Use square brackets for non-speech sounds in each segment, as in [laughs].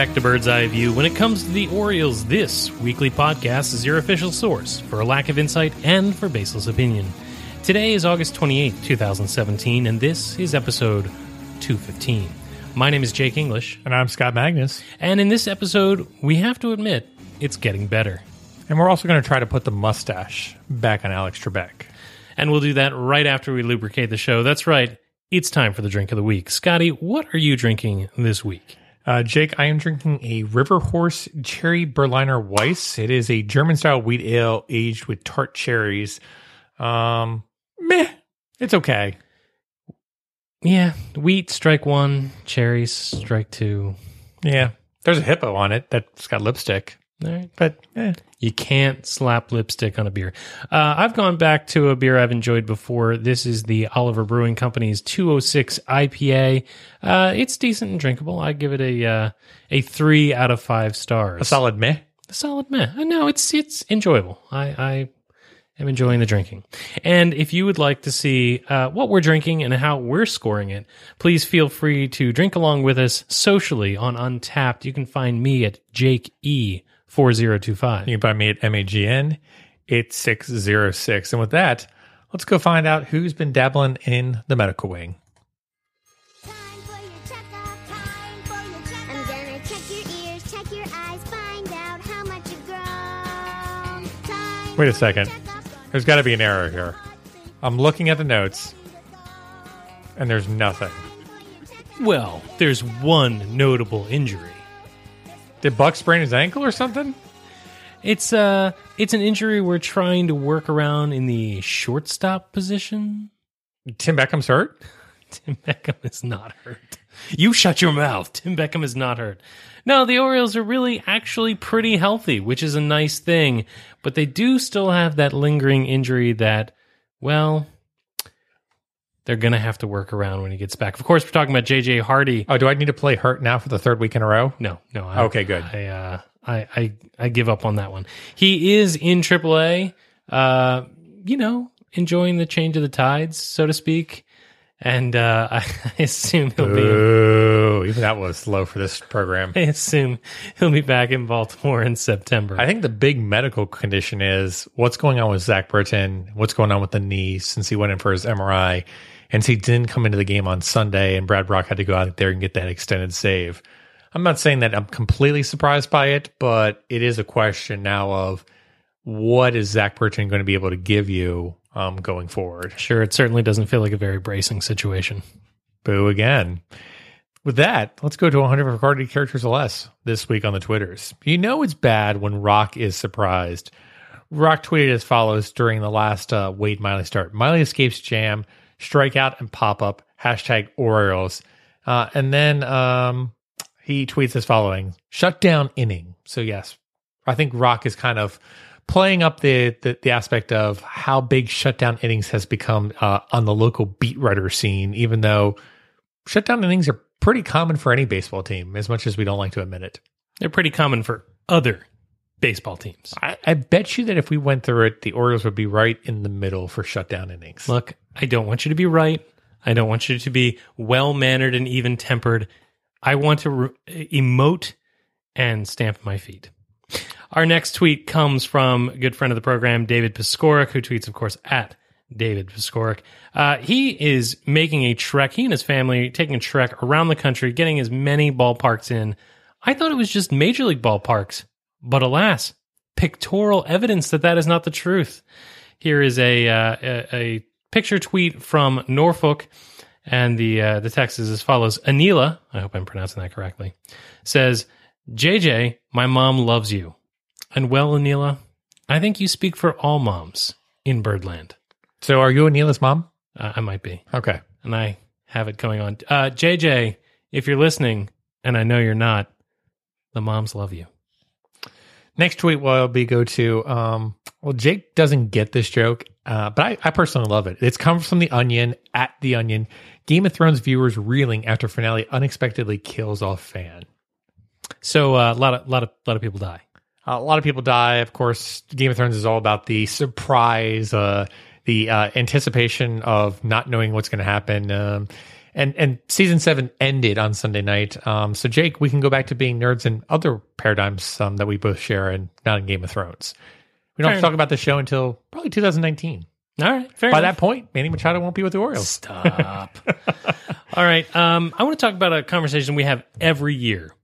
back to Bird's Eye View. When it comes to the Orioles, this weekly podcast is your official source for a lack of insight and for baseless opinion. Today is August 28th, 2017, and this is episode 215. My name is Jake English, And I'm Scott Magnus. and in this episode, we have to admit it's getting better. And we're also going to try to put the mustache back on Alex Trebek. And we'll do that right after we lubricate the show. That's right, it's time for the drink of the week. Scotty, what are you drinking this week? Uh, Jake, I am drinking a River Horse Cherry Berliner Weiss. It is a German style wheat ale aged with tart cherries. Um, meh. It's okay. Yeah, wheat, strike one, cherries, strike two. Yeah. There's a hippo on it that's got lipstick, All right. but eh. You can't slap lipstick on a beer. Uh, I've gone back to a beer I've enjoyed before. This is the Oliver Brewing Company's 206 IPA. Uh, it's decent and drinkable. I give it a uh, a three out of five stars. a solid meh. A solid meh. Uh, No, it's it's enjoyable. I, I am enjoying the drinking. And if you would like to see uh, what we're drinking and how we're scoring it, please feel free to drink along with us socially on Untappd. You can find me at Jake E. 4025. You can find me at MAGN 8606. And with that, let's go find out who's been dabbling in the medical wing. Time for your checkup, time for your checkup. I'm gonna check your ears, check your eyes, find out how much you've grown. Time Wait a second. There's got to be an error here. I'm looking at the notes, and there's nothing. Well, there's one notable injury. Did Buck sprain his ankle or something? It's uh it's an injury we're trying to work around in the shortstop position. Tim Beckham's hurt? [laughs] Tim Beckham is not hurt. You shut your mouth. Tim Beckham is not hurt. No, the Orioles are really actually pretty healthy, which is a nice thing, but they do still have that lingering injury that well they're going to have to work around when he gets back. Of course, we're talking about JJ Hardy. Oh, do I need to play hurt now for the third week in a row? No, no. I, Okay, good. I, uh, I, I, I give up on that one. He is in AAA, uh, you know, enjoying the change of the tides, so to speak. And uh, [laughs] I assume he'll be. Ooh, even that was low for this program. [laughs] I assume he'll be back in Baltimore in September. I think the big medical condition is what's going on with Zach Britton, what's going on with the knee since he went in for his MRI. And he didn't come into the game on Sunday, and Brad Brach had to go out there and get that extended save. I'm not saying that I'm completely surprised by it, but it is a question now of what is Zach Britton going to be able to give you um, going forward? sure, it certainly doesn't feel like a very bracing situation. Boo again. With that, let's go to 100 recorded characters or less this week on the Twitters. You know it's bad when Roch is surprised. Roch tweeted as follows during the last uh, Wade Miley start. Miley escapes jam, strikeout, and pop up. Hashtag Orioles. Uh, and then um, he tweets as following: "Shutdown inning." So yes, I think Roch is kind of playing up the the, the aspect of how big shutdown innings has become uh, on the local beat writer scene. Even though shutdown innings are pretty common for any baseball team, as much as we don't like to admit it. They're pretty common for other baseball teams. I, I bet you that if we went through it, the Orioles would be right in the middle for shutdown innings. Look, I don't want you to be right. I don't want you to be well mannered and even tempered. I want to re- emote and stamp my feet. Our next tweet comes from a good friend of the program, David Piskorik, who tweets, of course, at David Piskorik. Uh, he is making a trek, he and his family taking a trek around the country, getting as many ballparks in. I thought it was just major league ballparks, but alas, pictorial evidence that that is not the truth. Here is a, uh, a, a picture tweet from Norfolk. And the uh, the text is as follows: Anila, I hope I'm pronouncing that correctly, says, "JJ, my mom loves you." And well, Anila, I think you speak for all moms in Birdland. So are you Anila's mom? Uh, I might be, Okay. and I have it going on. Uh, JJ, if you're listening, and I know you're not, the moms love you. Next tweet will be go to um well Jake doesn't get this joke, uh, but I, I personally love it. It's come from the Onion at the Onion. Game of Thrones viewers reeling after finale unexpectedly kills off fan. So uh, a lot of lot of lot of people die. Uh, a lot of people die. Of course, Game of Thrones is all about the surprise, uh, the uh, anticipation of not knowing what's going to happen. Um, and and season seven ended on Sunday night. Um, so Jake, we can go back to being nerds in other paradigms um, that we both share, and not in Game of Thrones. We don't Fair have to talk about the show until probably 2019. All right, fair By enough. that point, Manny Machado won't be with the Orioles. Stop. [laughs] All right. Um, I want to talk about a conversation we have every year,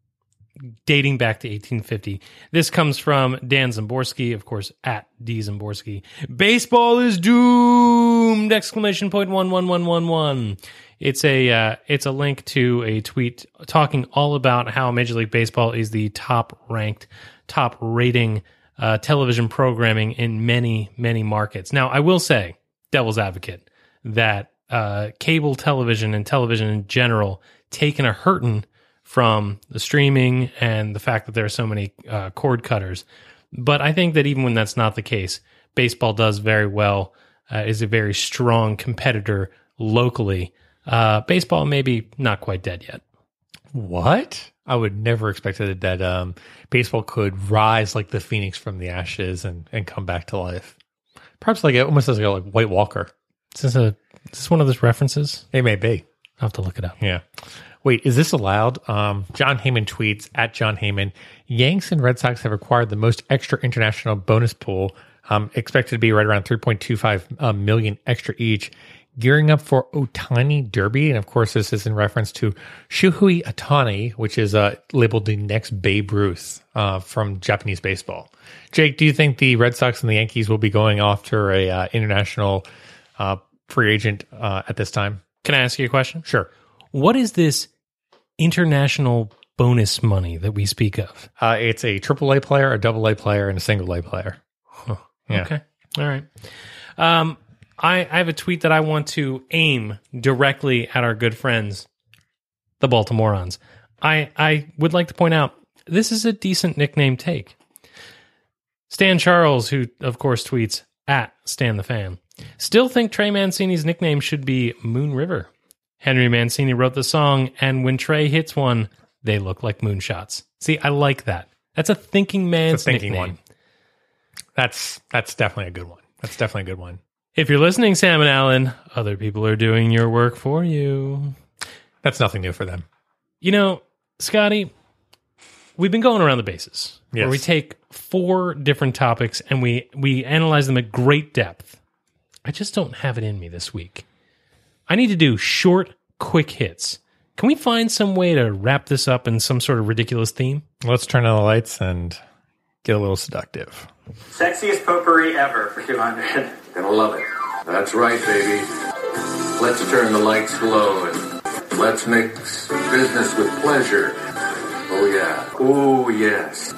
dating back to 1850. This comes from Dan Szymborski, of course, at D Szymborski. Baseball is doomed! Exclamation point one one one one one. It's a uh, it's a link to a tweet talking all about how Major League Baseball is the top ranked, top rating uh, television programming in many many markets. Now, I will say, devil's advocate, that uh, cable television and television in general taken a hurting from the streaming and the fact that there are so many uh, cord cutters. But I think that even when that's not the case, baseball does very well, uh, is a very strong competitor locally. Uh, baseball maybe not quite dead yet. What? I would never expected that um, baseball could rise like the phoenix from the ashes and, and come back to life. Perhaps like it almost as like, like White Walker. Is this a is this one of those references? It may be. I'll have to look it up. Yeah. Wait, is this allowed? Um, Jon Heyman tweets at Jon Heyman Yanks and Red Sox have acquired the most extra international bonus pool, um, expected to be right around 3.25 uh, million extra each, gearing up for Ohtani Derby. And of course, this is in reference to Shohei Ohtani, which is uh, labeled the next Babe Ruth uh, from Japanese baseball. Jake, do you think the Red Sox and the Yankees will be going after a uh, international uh, free agent uh, at this time? Can I ask you a question? Sure. What is this international bonus money that we speak of? Uh, it's a triple A player, a double A player, and a single A player. Yeah. Okay. All right. Um, I, I have a tweet that I want to aim directly at our good friends, the Baltimoreans. I, I would like to point out this is a decent nickname take. Stan Charles, who of course tweets at Stan the Fan, still think Trey Mancini's nickname should be Moon River. Henry Mancini wrote the song, and when Trey hits one, they look like moonshots. See, I like that. That's a thinking man's a thinking nickname. one. That's that's definitely a good one. That's definitely a good one. If you're listening, Sam and Allen, other people are doing your work for you. That's nothing new for them. You know, Scotty, we've been going around the bases where we take four different topics and we we analyze them at great depth. I just don't have it in me this week. I need to do short, quick hits. Can we find some way to wrap this up in some sort of ridiculous theme? Let's turn on the lights and get a little seductive. Sexiest potpourri ever for 200. Gonna love it. That's right, baby. Let's turn the lights low and let's mix business with pleasure. Oh, yeah. Oh, yes.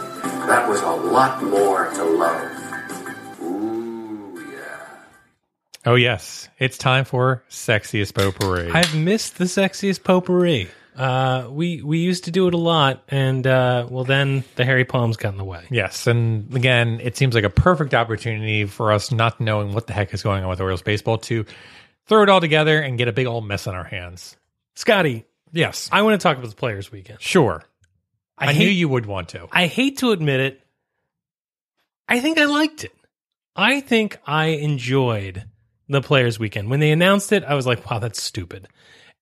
That was a lot more to love. Ooh, yeah. Oh yes, it's time for sexiest potpourri. I've missed the sexiest potpourri. Uh, we we used to do it a lot, and uh, well, then the hairy palms got in the way. yes, and again, it seems like a perfect opportunity for us not knowing what the heck is going on with Orioles baseball to throw it all together and get a big old mess on our hands. Scotty, Yes, I want to talk about the Players Weekend. sure. I, hate, knew you would want to. I hate to admit it. I think I liked it. I think I enjoyed the Players Weekend. When they announced it, I was like, "Wow, that's stupid."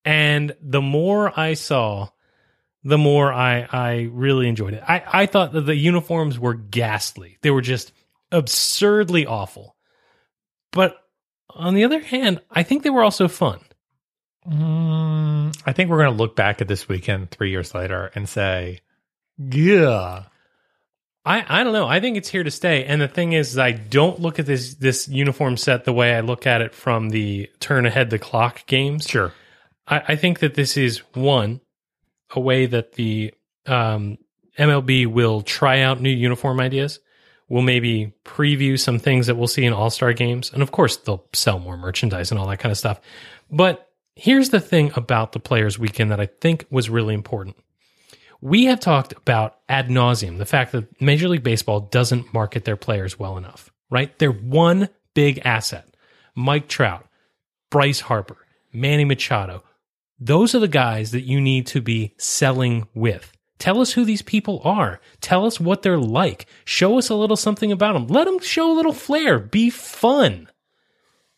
And the more I saw, the more I I really enjoyed it. I I thought that the uniforms were ghastly. They were just absurdly awful. But on the other hand, I think they were also fun. Mm, I think we're going to look back at this weekend three years later and say, yeah, I, I don't know. I think it's here to stay. And the thing is, I don't look at this this uniform set the way I look at it from the turn ahead the clock games. sure. I, I think that this is one a way that the um, MLB will try out new uniform ideas. We'll maybe preview some things that we'll see in All Star games, and of course they'll sell more merchandise and all that kind of stuff. But here's the thing about the Players Weekend that I think was really important. We have talked about ad nauseum the fact that Major League Baseball doesn't market their players well enough. Right? They're one big asset. Mike Trout, Bryce Harper, Manny Machado. Those are the guys that you need to be selling with. Tell us who these people are. Tell us what they're like. Show us a little something about them. Let them show a little flair. Be fun.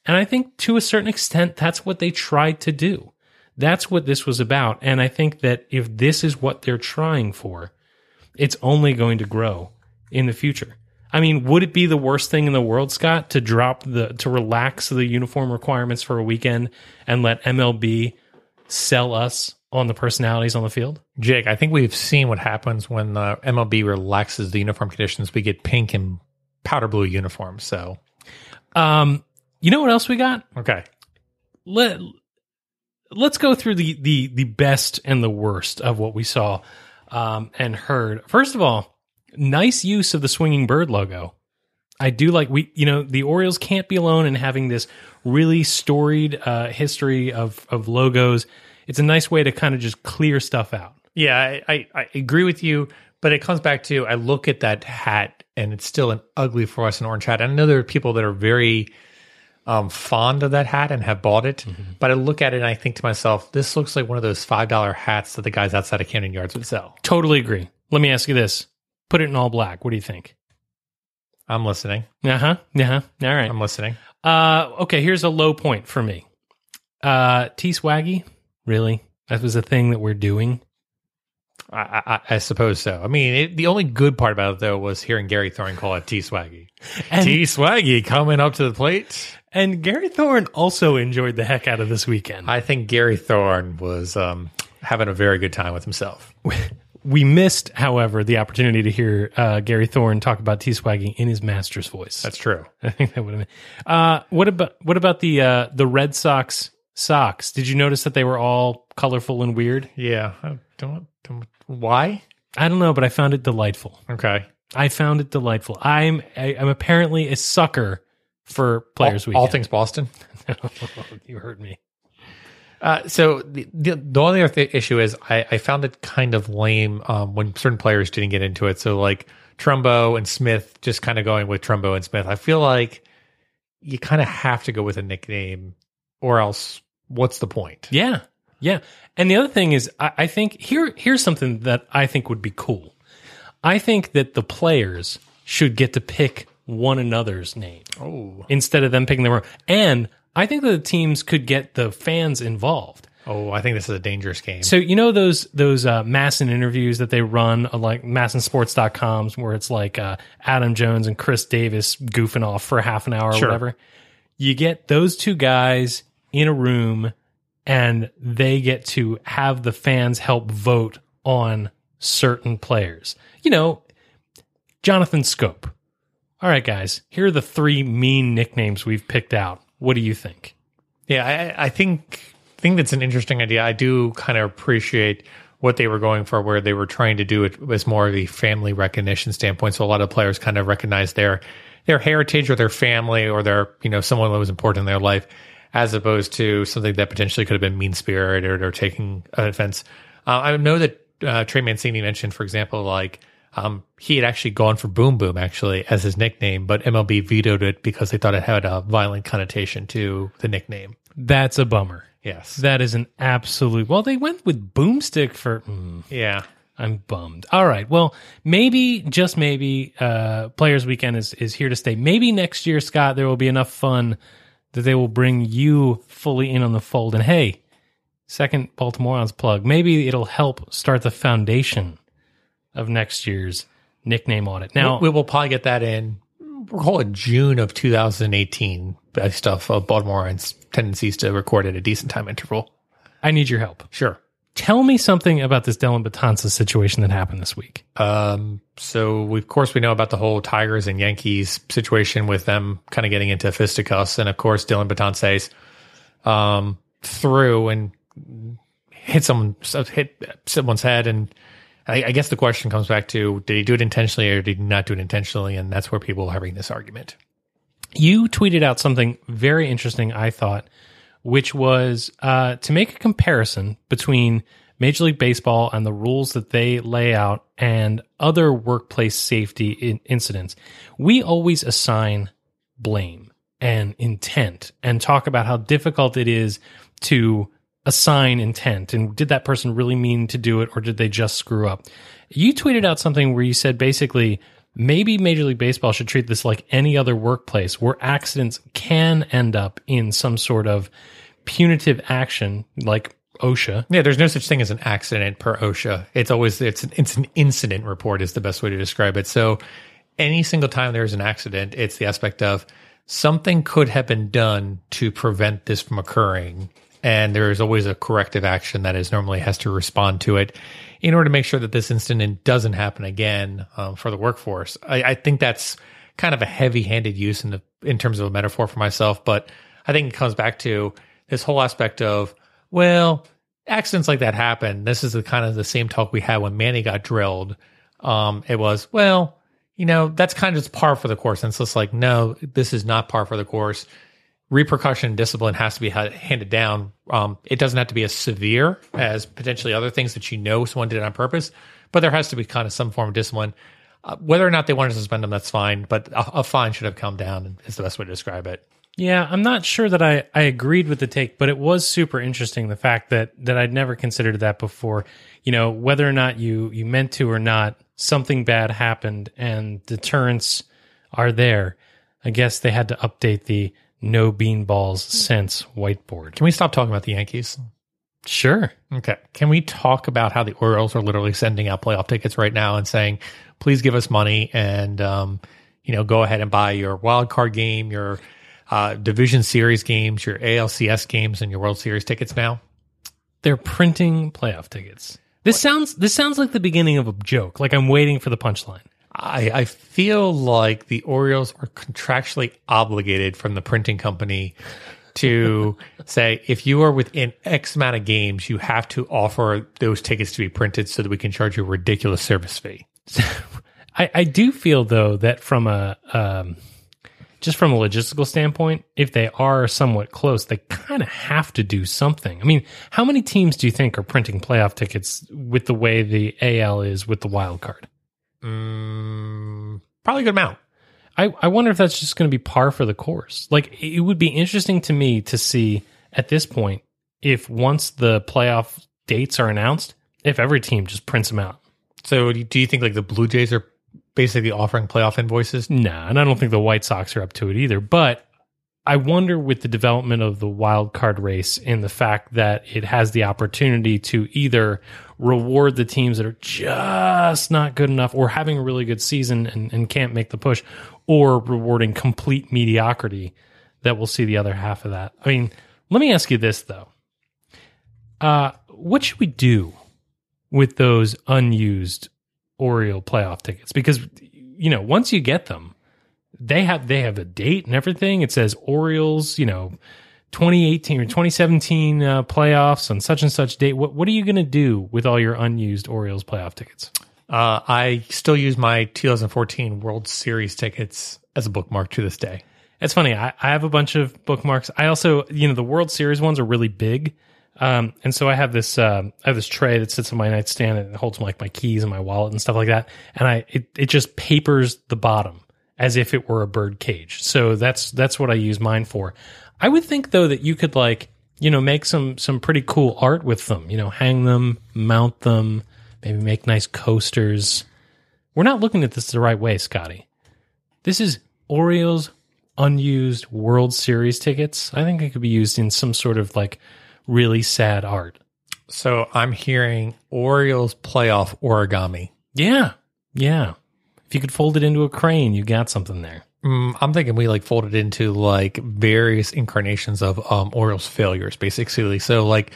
And I think to a certain extent, that's what they tried to do. That's what this was about. And I think that if this is what they're trying for, it's only going to grow in the future. I mean, would it be the worst thing in the world, Scott, to drop the, to relax the uniform requirements for a weekend and let MLB sell us on the personalities on the field? Jake, I think we've seen what happens when the MLB relaxes the uniform conditions. We get pink and powder blue uniforms. So, Um, you know what else we got? okay. Let Let's go through the the the best and the worst of what we saw um, and heard. First of all, nice use of the swinging bird logo. I do like we, you know, the Orioles can't be alone in having this really storied uh, history of of logos. It's a nice way to kind of just clear stuff out. Yeah, I, I, I agree with you, but it comes back to I look at that hat and it's still an ugly fluorescent orange hat. I know there are people that are very um, fond of that hat and have bought it, but I look at it and I think to myself, this looks like one of those five dollar hats that the guys outside of Camden Yards would sell. Totally agree. Let me ask you this: Put it in all black. What do you think? I'm listening. Uh huh. Uh huh. All right. I'm listening. Uh, okay, here's a low point for me. Uh, T Swaggy, really? That was a thing that we're doing. I, I, I suppose so. I mean, it, the only good part about it though was hearing Gary Thorne call it T Swaggy. T Swaggy coming up to the plate. And Gary Thorne also enjoyed the heck out of this weekend. I think Gary Thorne was um, having a very good time with himself. [laughs] we missed, however, the opportunity to hear uh, Gary Thorne talk about T Swaggy in his master's voice. That's true. [laughs] I think that would have been. Uh, what about what about the uh, the Red Sox socks? Did you notice that they were all colorful and weird? Yeah. I don't, don't. Why? I don't know, but I found it delightful. Okay. I found it delightful. I'm I, I'm apparently a sucker for Players all, Weekend. all things Boston. [laughs] you heard me. Uh, so the, the the only other th- issue is I, I found it kind of lame um, when certain players didn't get into it. So like Trumbo and Smith just kind of going with Trumbo and Smith. I feel like you kind of have to go with a nickname, or else what's the point? Yeah, yeah. And the other thing is, I, I think here here's something that I think would be cool. I think that the players should get to pick one another's name Oh, instead of them picking their own. And I think that the teams could get the fans involved. oh, I think this is a dangerous game. So you know those those uh, MASN interviews that they run on like MASNSports.coms where it's like uh, Adam Jones and Chris Davis goofing off for half an hour or Sure. whatever. You get those two guys in a room and they get to have the fans help vote on certain players. You know, Jonathan Schoop. All right, guys, here are the three mean nicknames we've picked out. What do you think? Yeah, I, I think think that's an interesting idea. I do kind of appreciate what they were going for, where they were trying to do it was more of a family recognition standpoint. So a lot of players kind of recognize their their heritage or their family or their you know someone that was important in their life, as opposed to something that potentially could have been mean spirited or taking offense. Uh, I know that uh, Trey Mancini mentioned, for example, like. Um, he had actually gone for Boom Boom actually as his nickname, but MLB vetoed it because they thought it had a violent connotation to the nickname. That's a bummer. Yes. That is an absolute. Well, they went with boomstick for. mm, yeah. I'm bummed. All right. Well, maybe just maybe uh Players Weekend is is here to stay. Maybe next year, Scott, there will be enough fun that they will bring you fully in on the fold. And hey, second Baltimoreans plug. Maybe it'll help start the foundation of next year's nickname audit. Now, we will probably get that in. We'll call it June of 2018 based off of Baltimore's tendencies to record at a decent time interval. I need your help. Sure. Tell me something about this Dellin Betances situation that happened this week. Um, so we, of course we know about the whole Tigers and Yankees situation with them kind of getting into fisticuffs, and of course Dellin Betances um, threw and hit someone hit someone's head and I, I guess the question comes back to did he do it intentionally or did he not do it intentionally and that's where people are having this argument You tweeted out something very interesting, I thought, which was uh, to make a comparison between Major League Baseball and the rules that they lay out and other workplace safety in- incidents. We always assign blame and intent and talk about how difficult it is to assign intent and did that person really mean to do it or did they just screw up you tweeted out something where you said basically maybe major league baseball should treat this like any other workplace where accidents can end up in some sort of punitive action like osha Yeah, there's no such thing as an accident per OSHA. It's always it's an, it's an incident report is the best way to describe it. So any single time there's an accident, it's the aspect of something could have been done to prevent this from occurring, and there is always a corrective action that is normally has to respond to it in order to make sure that this incident doesn't happen again um, for the workforce. I, I think that's kind of a heavy-handed use in the in terms of a metaphor for myself, but I think it comes back to this whole aspect of well, accidents like that happen. This is the kind of the same talk we had when Manny got drilled. Um, it was, well, you know, that's kind of just par for the course. And it's just like, no, this is not par for the course. Repercussion discipline has to be handed down. Um, it doesn't have to be as severe as potentially other things that you know someone did on purpose, but there has to be kind of some form of discipline. Uh, whether or not they want to suspend them, that's fine, but a, a fine should have come down, is the best way to describe it. Yeah, I'm not sure that I, I agreed with the take, but it was super interesting the fact that that I'd never considered that before. You know, whether or not you you meant to or not, something bad happened and deterrents are there. I guess they had to update the no beanballs since whiteboard. Can we stop talking about the Yankees? Sure. Okay. Can we talk about how the Orioles are literally sending out playoff tickets right now and saying, please give us money and, um, you know, go ahead and buy your wild card game, your uh, division series games, your ALCS games, and your World Series tickets now? They're printing playoff tickets. This sounds this sounds like the beginning of a joke. Like I'm waiting for the punchline. I, I feel like the Orioles are contractually obligated from the printing company to [laughs] say if you are within X amount of games, you have to offer those tickets to be printed so that we can charge you a ridiculous service fee. [laughs] I, I do feel though that from a um, just from a logistical standpoint, if they are somewhat close, they kind of have to do something. I mean, how many teams do you think are printing playoff tickets with the way the AL is with the wild card? Mm, probably a good amount. I, I wonder if that's just going to be par for the course. Like, it would be interesting to me to see at this point if once the playoff dates are announced, if every team just prints them out. So, do you- do you think like the Blue Jays are basically offering playoff invoices? Nah, and I don't think the White Sox are up to it either. But I wonder with the development of the wild card race and the fact that it has the opportunity to either reward the teams that are just not good enough or having a really good season and, and can't make the push, or rewarding complete mediocrity that we'll see the other half of that. I mean, let me ask you this though. Uh, what should we do with those unused Oriole playoff tickets? Because you know, once you get them, they have they have a date and everything. It says Orioles, you know, 2018 or 2017 uh, playoffs on such and such date. What what are you going to do with all your unused Orioles playoff tickets? Uh, I still use my 2014 World Series tickets as a bookmark to this day. It's funny. I, I have a bunch of bookmarks. I also, you know, the World Series ones are really big, um, and so I have this um, I have this tray that sits on my nightstand and it holds like my keys and my wallet and stuff like that. And I it, it just papers the bottom as if it were a bird cage. So that's that's what I use mine for. I would think though that you could like you know make some some pretty cool art with them. You know, hang them, mount them, maybe make nice coasters. We're not looking at this the right way, Scotty. This is Orioles unused World Series tickets. I think it could be used in some sort of like really sad art. So I'm hearing Orioles playoff origami. Yeah. Yeah. If you could fold it into a crane, you got something there. Mm, I'm thinking we like fold it into like various incarnations of um, Orioles failures, basically. So like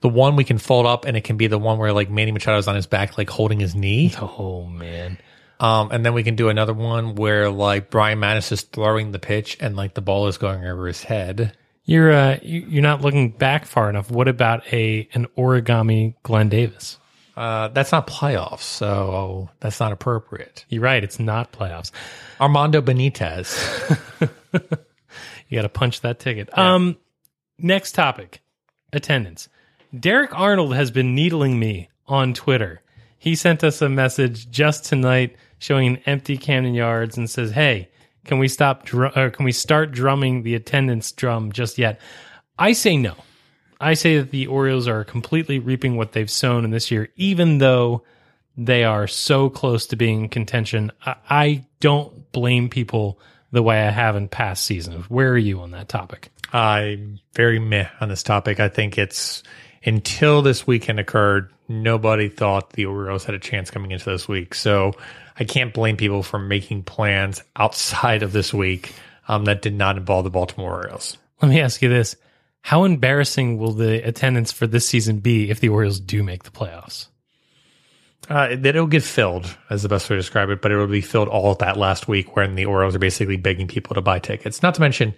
the one we can fold up, and it can be the one where like Manny Machado's on his back, like holding his knee. Oh man. Um, and then we can do another one where like Brian Matusz is throwing the pitch, and like the ball is going over his head. You're uh, you- you're not looking back far enough. What about a an origami Glenn Davis? Uh, that's not playoffs, so that's not appropriate. You're right. It's not playoffs. Armando Benitez. [laughs] You got to punch that ticket. Um, next topic: attendance. Derek Arnold has been needling me on Twitter. He sent us a message just tonight showing an empty Camden Yards and says, "Hey, can we stop? Dr- or can we start drumming the attendance drum just yet?" I say no. I say that the Orioles are completely reaping what they've sown in this year, even though they are so close to being in contention. I, I don't blame people the way I have in past seasons. Where are you on that topic? I'm very meh on this topic. I think it's until this weekend occurred, nobody thought the Orioles had a chance coming into this week. So I can't blame people for making plans outside of this week um, that did not involve the Baltimore Orioles. Let me ask you this. How embarrassing will the attendance for this season be if the Orioles do make the playoffs? Uh, it'll get filled, as the best way to describe it, but it will be filled all that last week when the Orioles are basically begging people to buy tickets. Not to mention,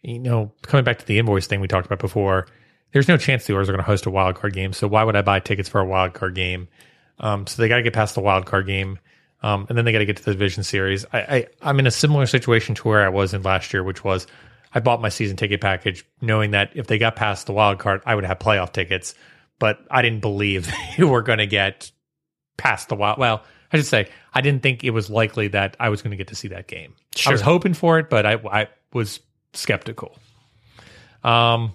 you know, coming back to the invoice thing we talked about before, there's no chance the Orioles are going to host a wild card game. So why would I buy tickets for a wild card game? Um, so they got to get past the wild card game, um, and then they got to get to the division series. I, I I'm in a similar situation to where I was in last year, which was I bought my season ticket package knowing that if they got past the wild card, I would have playoff tickets. But I didn't believe [laughs] they were going to get past the wild. Well, I should say I didn't think it was likely that I was going to get to see that game. I was hoping for it, but I I was skeptical. Um,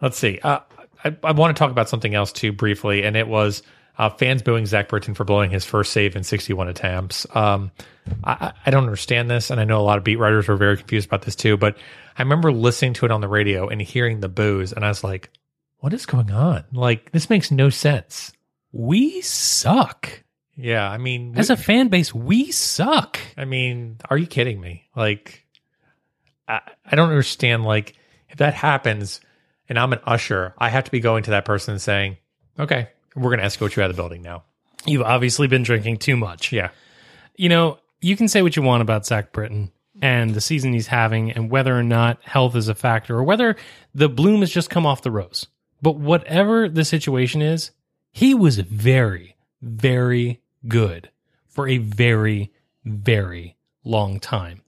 let's see. Uh, I, I want to talk about something else too briefly, and it was uh, fans booing Zach Britton for blowing his first save in 61 attempts. Um, I, I- I don't understand this, and I know a lot of beat writers were very confused about this too. But I remember listening to it on the radio and hearing the boos, and I was like, "What is going on? Like this makes no sense." We suck. Yeah, I mean, As a fan base, we suck. I mean, are you kidding me? Like, I, I don't understand. Like, if that happens and I'm an usher, I have to be going to that person and saying, okay, we're going to escort you out of the building now. You've obviously been drinking too much. Yeah. You know, you can say what you want about Zach Britton and the season he's having and whether or not health is a factor or whether the bloom has just come off the rose. But whatever the situation is, he was very, very good for a very, very long time.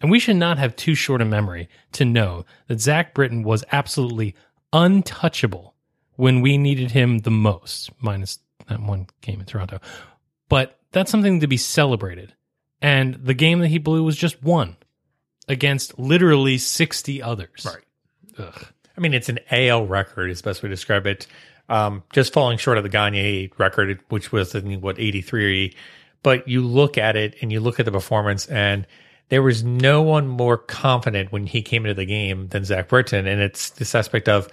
And we should not have too short a memory to know that Zach Britton was absolutely untouchable when we needed him the most, minus that one game in Toronto. But that's something to be celebrated. And the game that he blew was just one against literally 60 others. Right. Ugh. I mean, it's an AL record, is the best way to describe it. Um, just falling short of the Gagne record, which was, I think, what, 83. But you look at it and you look at the performance, and there was no one more confident when he came into the game than Zach Britton. And it's this aspect of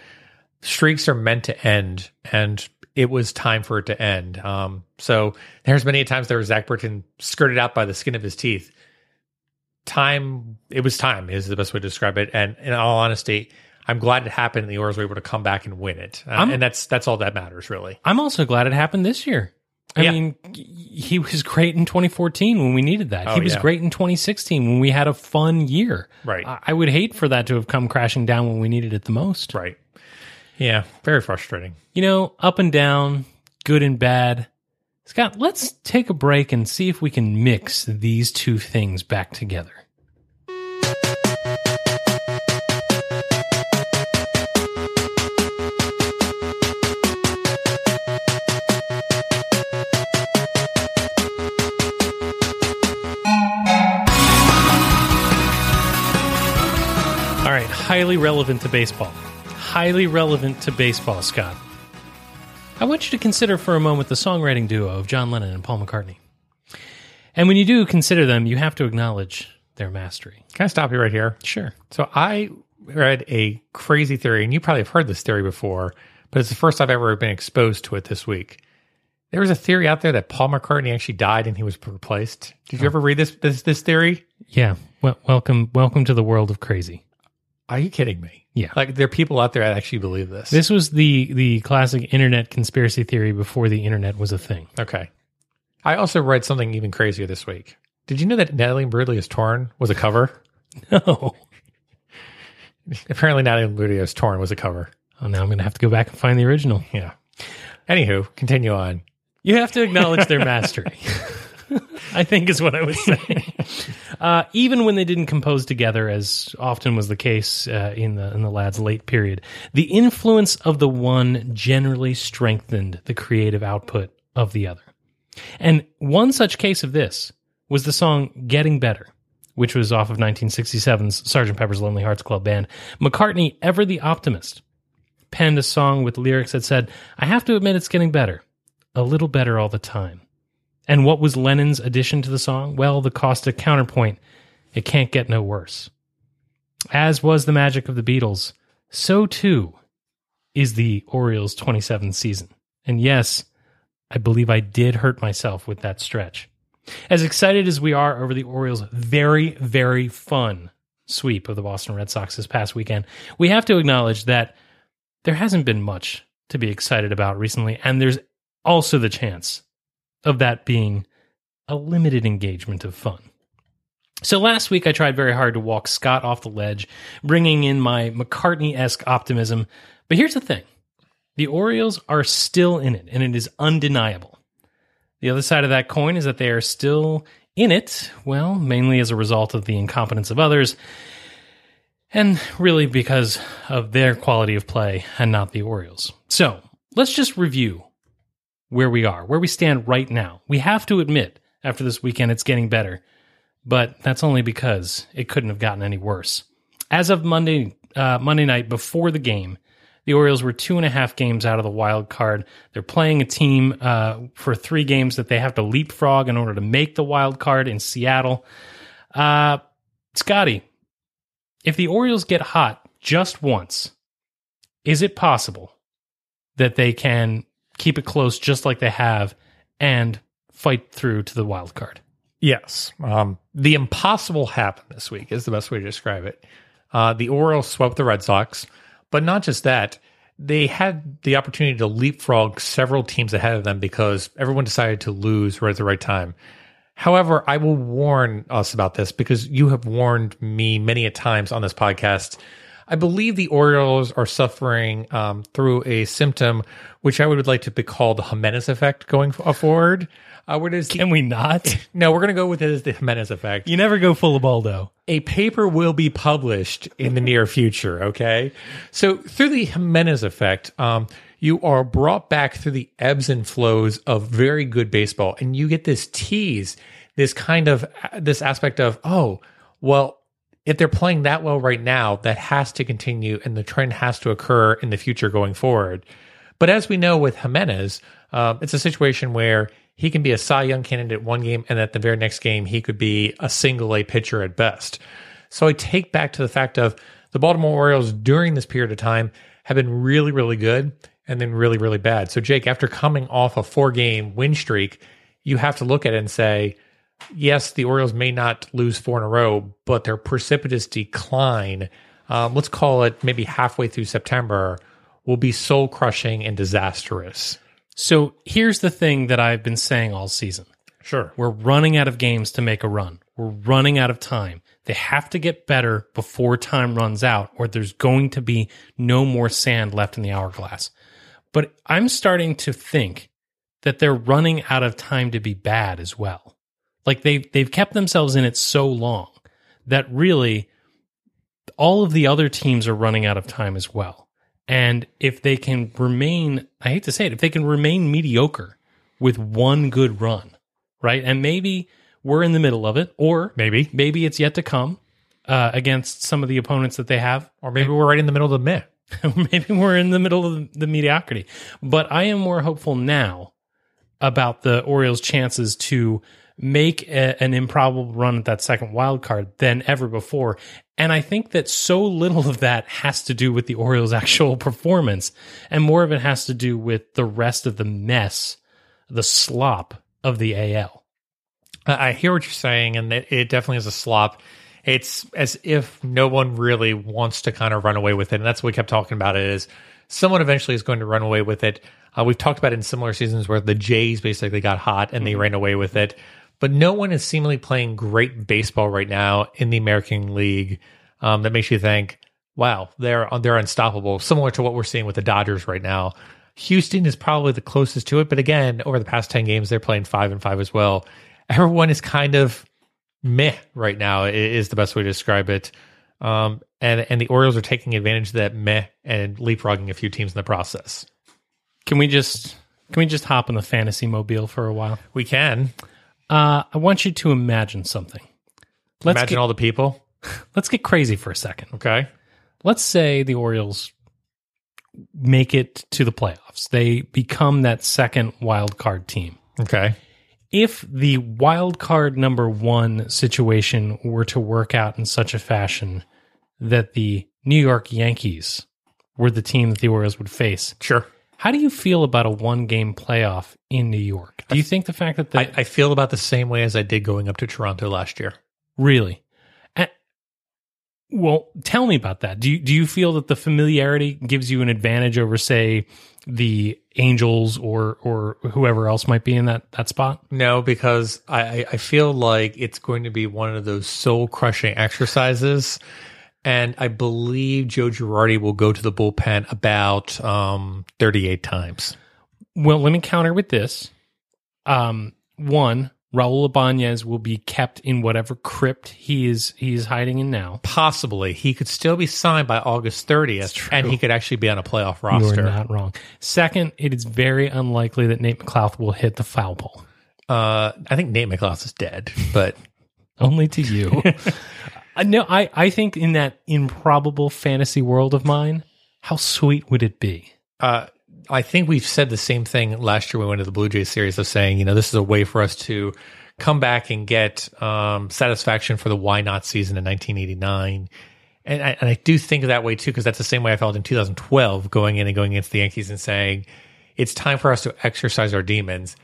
streaks are meant to end, and it was time for it to end. Um, so there's many times there was Zach Britton skirted out by the skin of his teeth. Time, it was time is the best way to describe it. And in all honesty, I'm glad it happened. and The Orioles were able to come back and win it, Uh, and that's that's all that matters, really. I'm also glad it happened this year. I Yeah. mean, he was great in 2014 when we needed that. Oh, he was yeah. great in 2016 when we had a fun year. Right. I I would hate for that to have come crashing down when we needed it the most. Right. Yeah, very frustrating. You know, up and down, good and bad. Scott, let's take a break and see if we can mix these two things back together. All right, highly relevant to baseball. Highly relevant to baseball, Scott. I want you to consider for a moment the songwriting duo of John Lennon and Paul McCartney. And when you do consider them, you have to acknowledge their mastery. Can I stop you right here? Sure. So I read a crazy theory, and you probably have heard this theory before, but it's the first I've ever been exposed to it this week. There was a theory out there that Paul McCartney actually died and he was replaced. Did you oh. ever read this this this theory? Yeah. Well, welcome, welcome to the world of crazy. Are you kidding me? Yeah. Like there are people out there that actually believe this. This was the the classic internet conspiracy theory before the internet was a thing. okay. I also read something even crazier this week. Did you know that Natalie Brudley is torn was a cover? [laughs] No. [laughs] Apparently, Natalie Imbruglia's "Torn" was a cover. Oh, now I'm going to have to go back and find the original. Yeah. Anywho, continue on. You have to acknowledge their [laughs] mastery. [laughs] I think is what I was saying. [laughs] Uh, even when they didn't compose together, as often was the case uh, in the in the lads' late period, the influence of the one generally strengthened the creative output of the other. And one such case of this was the song "Getting Better." Which was off of 1967's Sgt. Pepper's Lonely Hearts Club Band. McCartney, ever the optimist, penned a song with lyrics that said, I have to admit it's getting better, a little better all the time. And what was Lennon's addition to the song? Well, the Costa counterpoint, it can't get no worse. As was the magic of the Beatles, so too is the Orioles' 27th season. And yes, I believe I did hurt myself with that stretch. As excited as we are over the Orioles' very, very fun sweep of the Boston Red Sox this past weekend, we have to acknowledge that there hasn't been much to be excited about recently, and there's also the chance of that being a limited engagement of fun. So last week I tried very hard to walk Scott off the ledge, bringing in my McCartney esque optimism. But here's the thing the Orioles are still in it, and it is undeniable. The other side of that coin is that they are still in it, well, mainly as a result of the incompetence of others, and really because of their quality of play and not the Orioles. So let's just review where we are, where we stand right now. We have to admit, after this weekend, it's getting better, but that's only because it couldn't have gotten any worse. As of Monday, uh, Monday night before the game, the Orioles were two and a half games out of the wild card. They're playing a team uh, for three games that they have to leapfrog in order to make the wild card in Seattle. Uh, Scotty, if the Orioles get hot just once, is it possible that they can keep it close just like they have and fight through to the wild card? Yes. Um, the impossible happened this week is the best way to describe it. Uh, the Orioles swept the Red Sox, but not just that. They had the opportunity to leapfrog several teams ahead of them because everyone decided to lose right at the right time. However, I will warn us about this because you have warned me many a times on this podcast. I believe the Orioles are suffering um, through a symptom which I would like to be called the Jimenez effect going forward. Uh, where does Can we not? [laughs] no, we're going to go with it as the Jimenez effect. You never go full Ubaldo. A paper will be published in the near future. Okay, so through the Jimenez effect, um, you are brought back through the ebbs and flows of very good baseball, and you get this tease, this kind of this aspect of oh, well, if they're playing that well right now, that has to continue, and the trend has to occur in the future going forward. But as we know with Jimenez, um, it's a situation where he can be a Cy Young candidate one game, and at the very next game, he could be a single A pitcher at best. So I take back to the fact of the Baltimore Orioles during this period of time have been really, really good and then really, really bad. So, Jake, after coming off a four game win streak, you have to look at it and say, yes, the Orioles may not lose four in a row, but their precipitous decline, um, let's call it maybe halfway through September, will be soul crushing and disastrous. So here's the thing that I've been saying all season. Sure. We're running out of games to make a run. We're running out of time. They have to get better before time runs out, or there's going to be no more sand left in the hourglass. But I'm starting to think that they're running out of time to be bad as well. Like they've they've kept themselves in it so long that really all of the other teams are running out of time as well. And if they can remain, I hate to say it, if they can remain mediocre with one good run, right? And maybe we're in the middle of it, or Maybe. maybe it's yet to come uh, against some of the opponents that they have, Or maybe we're right in the middle of the mid. [laughs] maybe we're in the middle of the mediocrity. But I am more hopeful now about the Orioles' chances to make a, an improbable run at that second wild card than ever before. And I think that so little of that has to do with the Orioles' [laughs] actual performance, and more of it has to do with the rest of the mess, the slop of the AL. I hear what you're saying, and it, it definitely is a slop. It's as if no one really wants to kind of run away with it, and that's what we kept talking about. It is someone eventually is going to run away with it. Uh, we've talked about it in similar seasons where the Jays basically got hot and they ran away with it, but no one is seemingly playing great baseball right now in the American League. Um, that makes you think, wow, they're they're unstoppable. Similar to what we're seeing with the Dodgers right now. Houston is probably the closest to it, but again, over the past ten games, they're playing five and five as well. Everyone is kind of meh right now. Is the best way to describe it. Um, and and the Orioles are taking advantage of that meh and leapfrogging a few teams in the process. Can we just can we just hop in the fantasy mobile for a while? We can Uh, I want you to imagine something. Let's imagine get, all the people. [laughs] let's get crazy for a second. Okay, Let's say the Orioles make it to the playoffs. They become that second wild card team. okay, If the wild card number one situation were to work out in such a fashion that the New York Yankees were the team that the Orioles would face, sure. How do you feel about a one game playoff in New York? Do you think the fact that the I, I feel about the same way as I did going up to Toronto last year. Really? Uh, well, tell me about that. Do you do you feel that the familiarity gives you an advantage over, say, the Angels or or whoever else might be in that that spot? No, because I, I- I feel like it's going to be one of those soul crushing exercises. And I believe Joe Girardi will go to the bullpen about um, 38 times. Well, let me counter with this. Um, one, Raul Ibanez will be kept in whatever crypt he is he is hiding in now. Possibly. He could still be signed by August 30th, and he could actually be on a playoff roster. are not wrong. Second, it is very unlikely that Nate McLouth will hit the foul pole. Uh, I think Nate McLaughlin is dead, but [laughs] Only to you. [laughs] Uh, no, I, I think in that improbable fantasy world of mine, how sweet would it be? uh, I think we've said the same thing last year when we went to the Blue Jays series of saying, you know, this is a way for us to come back and get um, satisfaction for the why not season in 1989. And I, and I do think that way too, because that's the same way I felt in 2012 going in and going against the Yankees and saying, it's time for us to exercise our demons.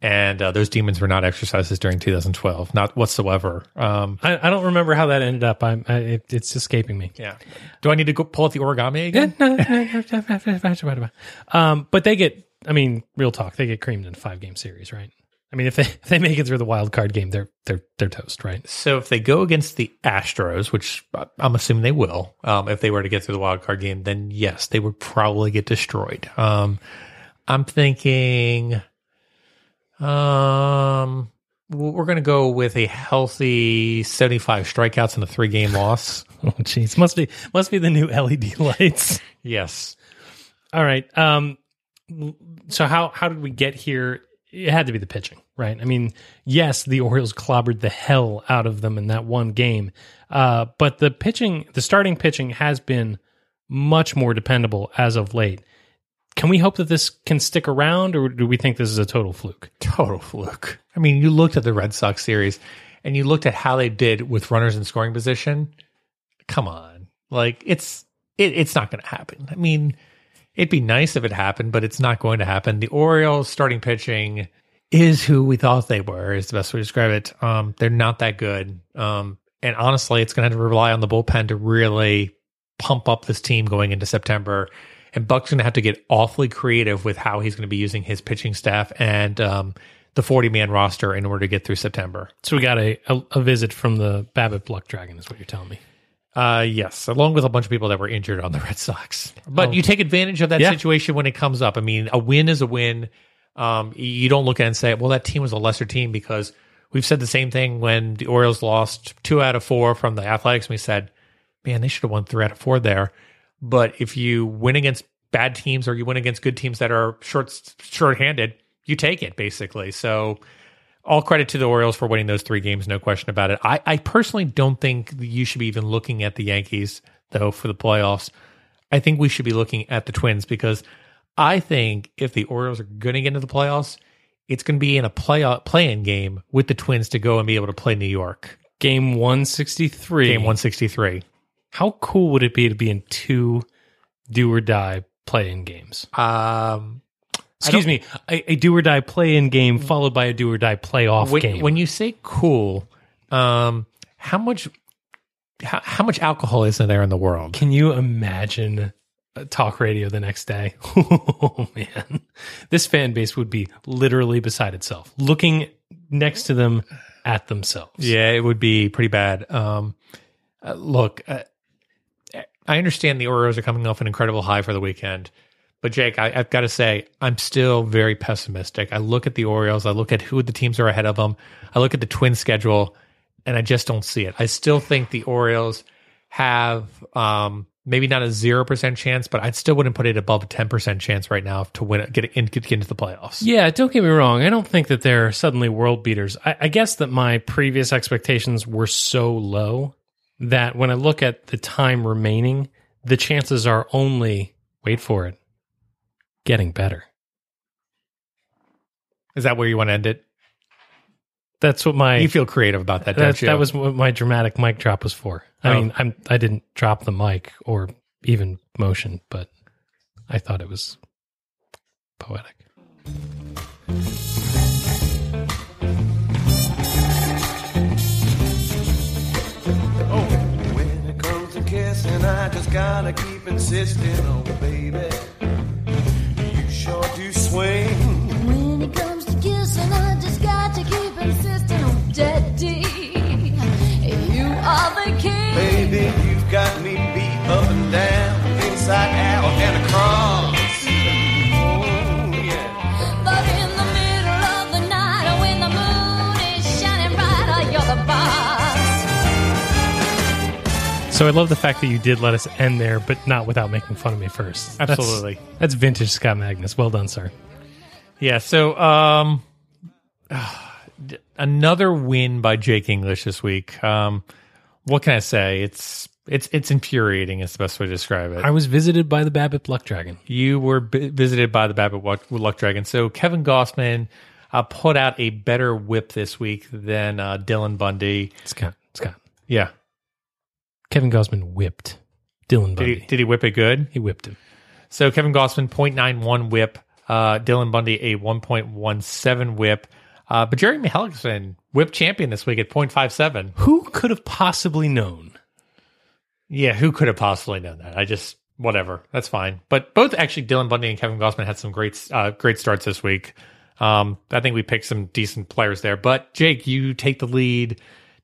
And uh, those demons were not exercises during 2012, not whatsoever. Um, I, I don't remember how that ended up. I'm, I, it, it's escaping me. yeah. Do I need to go pull out the origami again? um, but they get, I mean, real talk, they get creamed in a five game series, right? I mean, if they if they make it through the wild card game, they're they're they're toast, right? So if they go against the Astros, which I'm assuming they will, um, if they were to get through the wild card game, then yes, they would probably get destroyed. Um, I'm thinking, um, we're going to go with a healthy 75 strikeouts and a three game loss. [laughs] Oh, jeez, must be must be the new LED [laughs] lights. yes. All right. Um, so how how did we get here? It had to be the pitching, right? I mean, yes, the Orioles clobbered the hell out of them in that one game, uh, but the pitching, the starting pitching, has been much more dependable as of late. Can we hope that this can stick around, or do we think this is a total fluke? Total fluke. I mean, you looked at the Red Sox series and you looked at how they did with runners in scoring position. Come on. Like it's it, it's not going to happen. I mean, it'd be nice if it happened, but it's not going to happen. The Orioles starting pitching is who we thought they were, is the best way to describe it. Um, they're not that good. Um, and honestly, it's going to have to rely on the bullpen to really pump up this team going into September. And Buck's going to have to get awfully creative with how he's going to be using his pitching staff and um, the 40 man roster in order to get through September. So we got a, a, a visit from the Babbitt Luck Dragon, is what you're telling me. Uh, yes, along with a bunch of people that were injured on the [laughs] Red Sox. But Oh. you take advantage of that Yeah. situation when it comes up. I mean, a win is a win. Um, you don't look at it and say, well, that team was a lesser team because we've said the same thing when the Orioles lost two out of four from the Athletics. And we said, man, they should have won three out of four there. But if you win against bad teams or you win against good teams that are short short-handed, you take it basically. So all credit to the Orioles for winning those three games, no question about it. I, I personally don't think you should be even looking at the Yankees though for the playoffs. I think we should be looking at the Twins because I think if the Orioles are going to get into the playoffs, it's going to be in a play play-in game with the Twins to go and be able to play New York. Game 163. Game 163. How cool would it be to be in two do or die play in games? Um, Excuse me, a, a do or die play in game followed by a do or die playoff when, game. when you say cool, um, how much how, how much alcohol is there in the world? Can you imagine talk radio the next day? [laughs] oh man, this fan base would be literally beside itself, looking next to them at themselves. Yeah, it would be pretty bad. Um, uh, look, uh, I understand the Orioles are coming off an incredible high for the weekend, but Jake, I, I've got to say, I'm still very pessimistic. I look at the Orioles, I look at who the teams are ahead of them, I look at the Twin schedule, and I just don't see it. I still think the Orioles have um, maybe not a zero percent chance, but I still wouldn't put it above a ten percent chance right now to win, get, in, get into the playoffs. Yeah, don't get me wrong. I don't think that they're suddenly world beaters. I, I guess that my previous expectations were so low that when I look at the time remaining, the chances are only, wait for it, getting better. Is that where you want to end it? That's what my You feel creative about that, don't that, you? that was what my dramatic mic drop was for. I Oh. mean, I'm I didn't drop the mic or even motion, but I thought it was poetic. Just gotta keep insisting, oh baby. You sure do swing. When it comes to kissing, I just got to keep insisting on daddy. You are the king. Baby, you've got me beat up and down, inside out and across. So I love the fact that you did let us end there, but not without making fun of me first. Absolutely. That's, vintage Scott Magnus. Well done, sir. Yeah. So, um, [sighs] another win by Jake English this week. Um, what can I say? It's it's it's infuriating. Is the best way to describe it. I was visited by the Babbitt Luck Dragon. you were b- visited by the Babbitt Luck, Luck Dragon. So Kevin Gausman uh, put out a better whip this week than uh, Dylan Bundy. Scott, Scott. Yeah. Kevin Gausman whipped Dylan Did Bundy. he, did he whip it good? he whipped him. So Kevin Gausman, 0.91 whip, uh, Dylan Bundy a 1.17 whip. Uh, but Jerry Hellickson whip champion this week at 0.57. Who could have possibly known? Yeah, who could have possibly known that? I just whatever. That's fine. But both actually Dylan Bundy and Kevin Gausman had some great uh, great starts this week. Um, I think we picked some decent players there. But Jake, you take the lead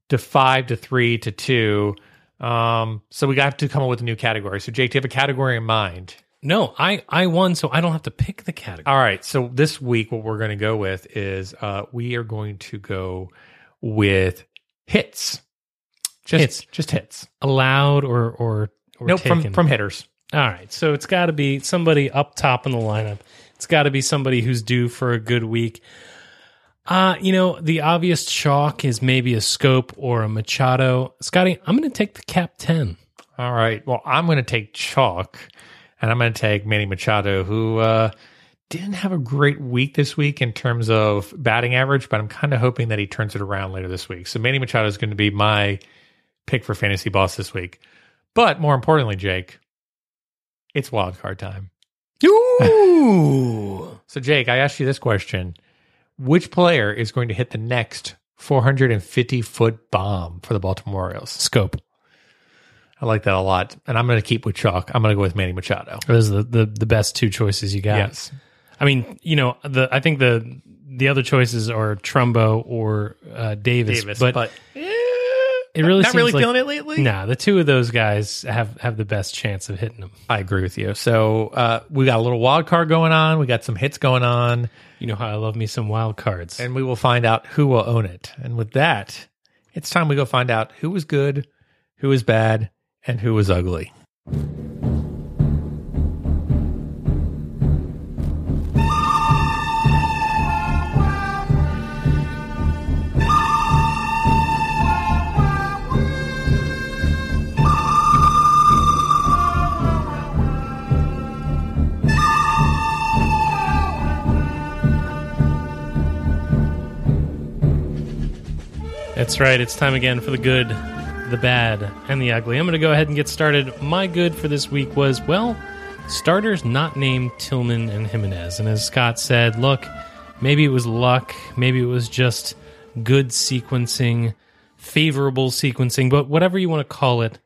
to five to three to two. Um, so we have to come up with a new category. So Jake, do you have a category in mind? No, I I won, so I don't have to pick the category. All right. So this week, what we're going to go with is uh, we are going to go with hits. Just Hits. just hits. Allowed or or or Nope, taken. from from hitters. All right, so it's got to be somebody up top in the lineup. It's got to be somebody who's due for a good week. Uh, you know, the obvious chalk is maybe a Schoop or a Machado. Scotty, I'm going to take the cap 10. All right. Well, I'm going to take chalk, and I'm going to take Manny Machado, who uh, didn't have a great week this week in terms of batting average, but I'm kind of hoping that he turns it around later this week. So Manny Machado is going to be my pick for fantasy boss this week. But more importantly, Jake, it's wild card time. Ooh. [laughs] So, Jake, I asked you this question Which player is going to hit the next 450 foot bomb for the Baltimore Orioles? Schoop. I like that a lot. And I'm going to keep with chalk. I'm going to go with Manny Machado. Those are the, the, the best two choices you got. Yes. I mean, you know, the I think the the other choices are Trumbo or uh, Davis, Davis, but, but, it really not really like, feeling it lately. Nah, the two of those guys have have the best chance of hitting them. I agree with you. So uh, we got a little wild card going on. We got some hits going on, You know how I love me some wild cards. and we will find out who will own it. And with that, it's time we go find out who was good, who was bad, and who was ugly. That's right. It's time again for the good, the bad, and the ugly. I'm going to go ahead and get started. My good for this week was, well, starters not named Tillman and Jimenez. And as Scott said, look, maybe it was luck, maybe it was just good sequencing, favorable sequencing, but whatever you want to call it,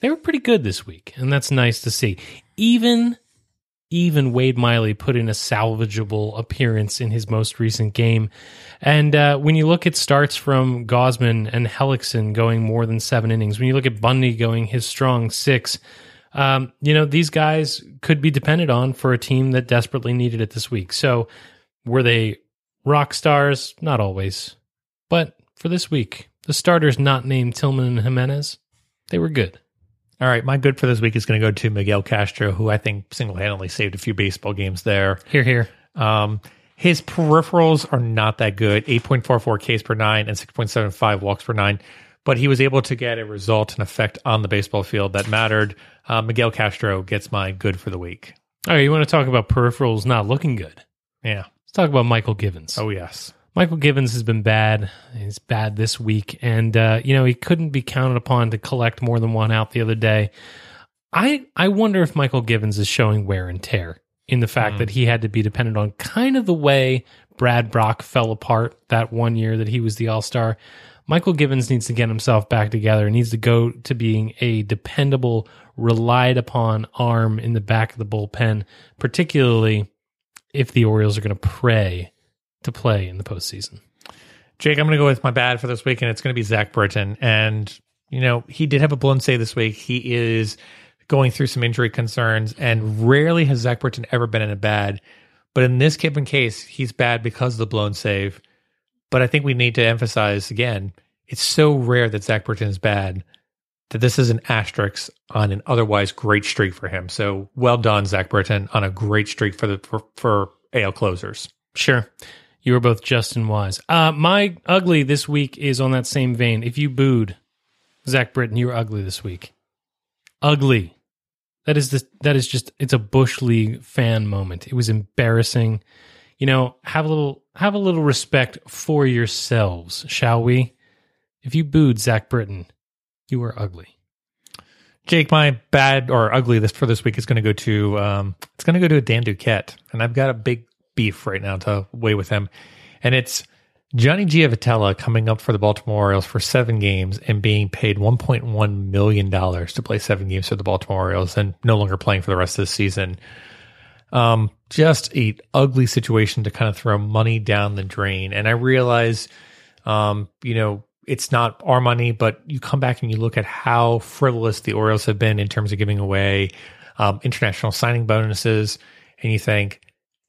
they were pretty good this week. And that's nice to see. Even even Wade Miley put in a salvageable appearance in his most recent game. And uh, when you look at starts from Gausman and Hellickson going more than seven innings, when you look at Bundy going his strong six, um, you know, these guys could be depended on for a team that desperately needed it this week. So, were they rock stars? Not always. But for this week, the starters not named Tillman and Jimenez, they were good. All right, my good for this week is going to go to Miguel Castro, who I think single handedly saved a few baseball games there. Here, here. Um, his peripherals are not that good 8.44 Ks per nine and 6.75 walks per nine, but he was able to get a result and effect on the baseball field that mattered. Uh, Miguel Castro gets my good for the week. All right, you want to talk about peripherals not looking good? Yeah. Let's talk about Mychal Givens. Oh, yes. Mychal Givens has been bad. He's bad this week, and uh, you know he couldn't be counted upon to collect more than one out the other day. I I wonder if Mychal Givens is showing wear and tear in the fact that he had to be dependent on kind of the way Brad Brach fell apart that one year that he was the All Star. Mychal Givens needs to get himself back together. He needs to go to being a dependable, relied upon arm in the back of the bullpen, particularly if the Orioles are going to pray to play in the postseason. Jake, I'm going to go with my bad for this week, and it's going to be Zach Britton. And, you know, he did have a blown save this week. He is going through some injury concerns, and rarely has Zach Britton ever been in a bad. But in this given case, he's bad because of the blown save. But I think we need to emphasize again, it's so rare that Zach Britton is bad that this is an asterisk on an otherwise great streak for him. So well done, Zach Britton, on a great streak for the for, for AL closers. Sure. You were both just and wise. Uh, my ugly this week is on that same vein. If you booed Zach Britton, you were ugly this week. Ugly. That is the that is just it's a bush league fan moment. It was embarrassing. You know, have a little have a little respect for yourselves, shall we? If you booed Zach Britton, you were ugly. Jake, my bad or ugly this for this week is going to go to um, it's going to go to Dan Duquette, and I've got a big beef right now to weigh with him, and it's Johnny Giavotella coming up for the Baltimore Orioles for seven games and being paid 1.1 million dollars to play seven games for the Baltimore Orioles and no longer playing for the rest of the season. Um, just a ugly situation to kind of throw money down the drain, and I realize, um, you know, it's not our money, but you come back and you look at how frivolous the Orioles have been in terms of giving away um, international signing bonuses, and you think,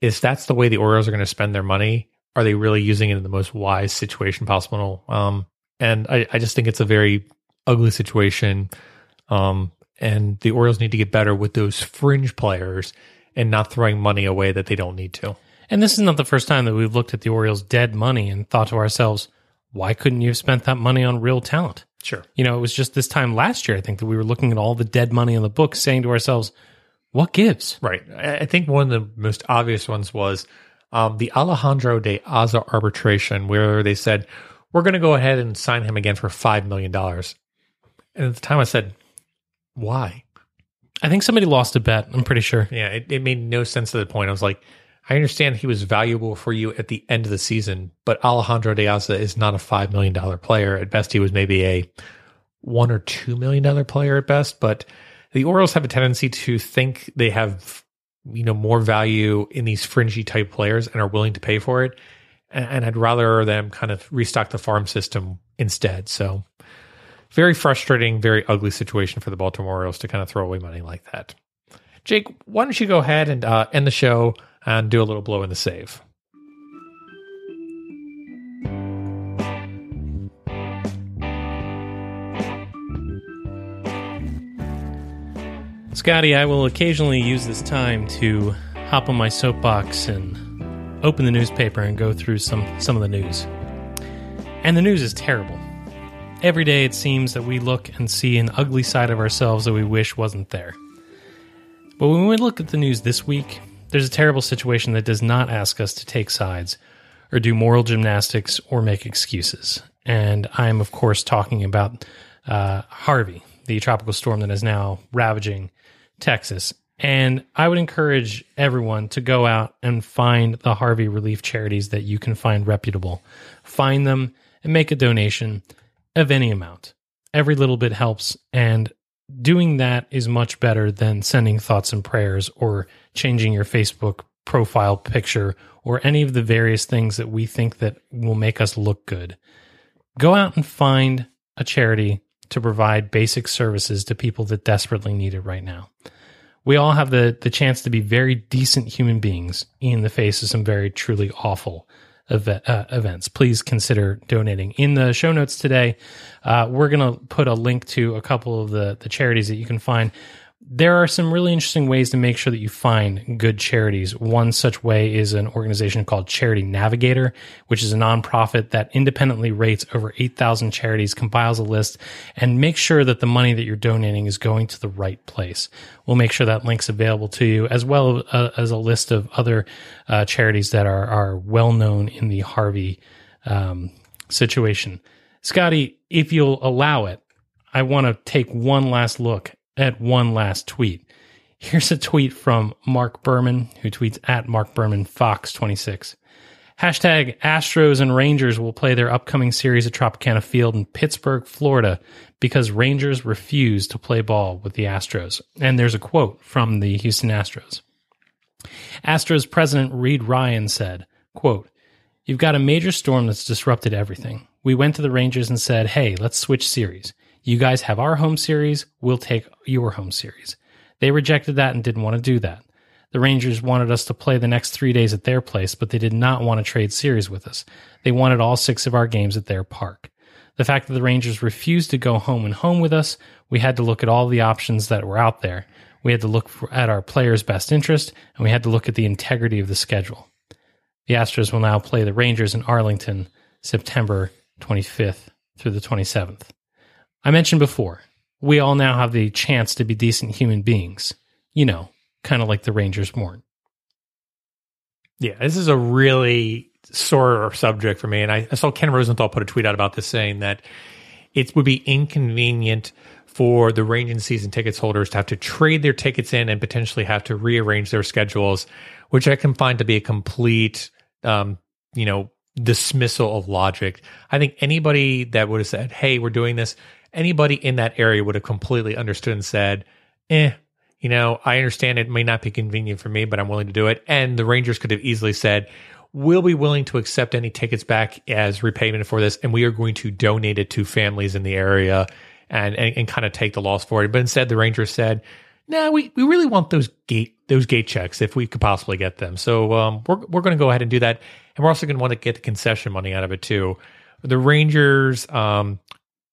if that's the way the Orioles are going to spend their money, are they really using it in the most wise situation possible? Um, and I, I just think it's a very ugly situation. Um, and the Orioles need to get better with those fringe players and not throwing money away that they don't need to. And this is not the first time that we've looked at the Orioles' dead money and thought to ourselves, why couldn't you have spent that money on real talent? Sure. You know, it was just this time last year, I think, that we were looking at all the dead money in the books, saying to ourselves, what gives? Right. I think one of the most obvious ones was um, the Alejandro de Aza arbitration, where they said, we're going to go ahead and sign him again for $5 million. And at the time I said, why? I think somebody lost a bet. I'm pretty sure. Yeah, it, it made no sense to the point. I was like, I understand he was valuable for you at the end of the season, but Alejandro de Aza is not a $5 million player. At best, he was maybe a one or $2 million player at best. But the Orioles have a tendency to think they have, you know, more value in these fringy type players and are willing to pay for it. And, I'd rather them kind of restock the farm system instead. So very frustrating, very ugly situation for the Baltimore Orioles to kind of throw away money like that. Jake, why don't you go ahead and uh, end the show and do a little blow in the save? Scotty, I will occasionally use this time to hop on my soapbox and open the newspaper and go through some, some of the news. And the news is terrible. Every day it seems that we look and see an ugly side of ourselves that we wish wasn't there. But when we look at the news this week, there's a terrible situation that does not ask us to take sides or do moral gymnastics or make excuses. And I'm, of course, talking about uh, Harvey, the tropical storm that is now ravaging Texas. And I would encourage everyone to go out and find the Harvey relief charities that you can find reputable. Find them and make a donation of any amount. Every little bit helps. And doing that is much better than sending thoughts and prayers or changing your Facebook profile picture or any of the various things that we think that will make us look good. Go out and find a charity to provide basic services to people that desperately need it right now. We all have the, the chance to be very decent human beings in the face of some very truly awful eve- uh, events. Please consider donating. In the show notes today, uh, we're going to put a link to a couple of the, the charities that you can find there are some really interesting ways to make sure that you find good charities. One such way is an organization called Charity Navigator, which is a nonprofit that independently rates over 8,000 charities, compiles a list, and makes sure that the money that you're donating is going to the right place. We'll make sure that link's available to you, as well uh, as a list of other uh, charities that are, are well known in the Harvey um, situation. Scotty, if you'll allow it, I want to take one last look at one last tweet. Here's a tweet from Mark Berman, who tweets at Mark Berman Fox 26. Hashtag Astros and Rangers will play their upcoming series at Tropicana Field in Pittsburgh, Florida, because Rangers refuse to play ball with the Astros. And there's a quote from the Houston Astros. Astros president Reid Ryan said, quote, You've got a major storm that's disrupted everything. We went to the Rangers and said, hey, let's switch series. You guys have our home series, we'll take your home series. They rejected that and didn't want to do that. The Rangers wanted us to play the next three days at their place, but they did not want to trade series with us. They wanted all six of our games at their park. The fact that the Rangers refused to go home and home with us, we had to look at all the options that were out there. We had to look for, at our players' best interest, and we had to look at the integrity of the schedule. The Astros will now play the Rangers in Arlington September 25th through the 27th. I mentioned before, we all now have the chance to be decent human beings. You know, kind of like the Rangers weren't. Yeah, this is a really sore subject for me. And I, I saw Ken Rosenthal put a tweet out about this saying that it would be inconvenient for the Rangers season tickets holders to have to trade their tickets in and potentially have to rearrange their schedules, which I can find to be a complete, um, you know, dismissal of logic. I think anybody that would have said, "Hey, we're doing this," anybody in that area would have completely understood and said, "Eh, you know, I understand it may not be convenient for me, but I'm willing to do it." And the Rangers could have easily said, "We'll be willing to accept any tickets back as repayment for this, and we are going to donate it to families in the area." And, and, and kind of take the loss for it. But instead, the Rangers said, "No, nah, we, we really want those gate those gate checks if we could possibly get them. So um, we're we're going to go ahead and do that, and we're also going to want to get the concession money out of it too. The Rangers, um,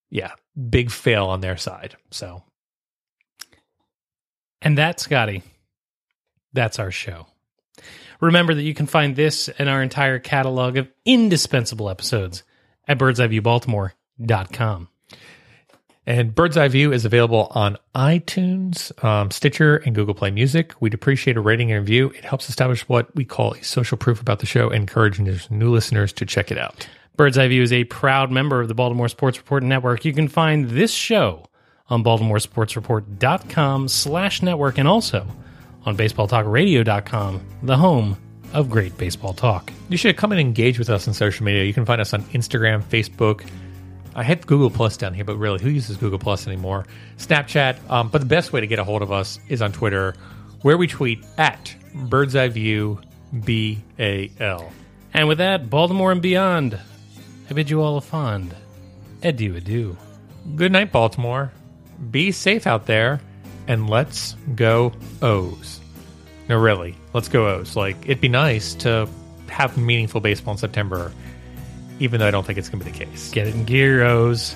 yeah, big fail on their side. So, and that, Scotty, that's our show. Remember that you can find this and our entire catalog of indispensable episodes at birdseyeviewbaltimore.com. And Bird's Eye View is available on iTunes, um, Stitcher, and Google Play Music. We'd appreciate a rating and review. It helps establish what we call a social proof about the show, encouraging new listeners to check it out. Bird's Eye View is a proud member of the Baltimore Sports Report Network. You can find this show on baltimoresportsreport.com slash network and also on baseballtalkradio.com, the home of great baseball talk. You should come and engage with us on social media. You can find us on Instagram, Facebook, I had Google Plus down here, but really, who uses Google Plus anymore? Snapchat. Um, but the best way to get a hold of us is on Twitter, where we tweet at Bird's Eye View B A L. And with that, Baltimore and beyond, I bid you all a fond adieu, adieu. Good night, Baltimore. Be safe out there, and let's go O's. No, really, let's go O's. Like, it'd be nice to have meaningful baseball in September even though I don't think it's going to be the case. Get it in gear, O's.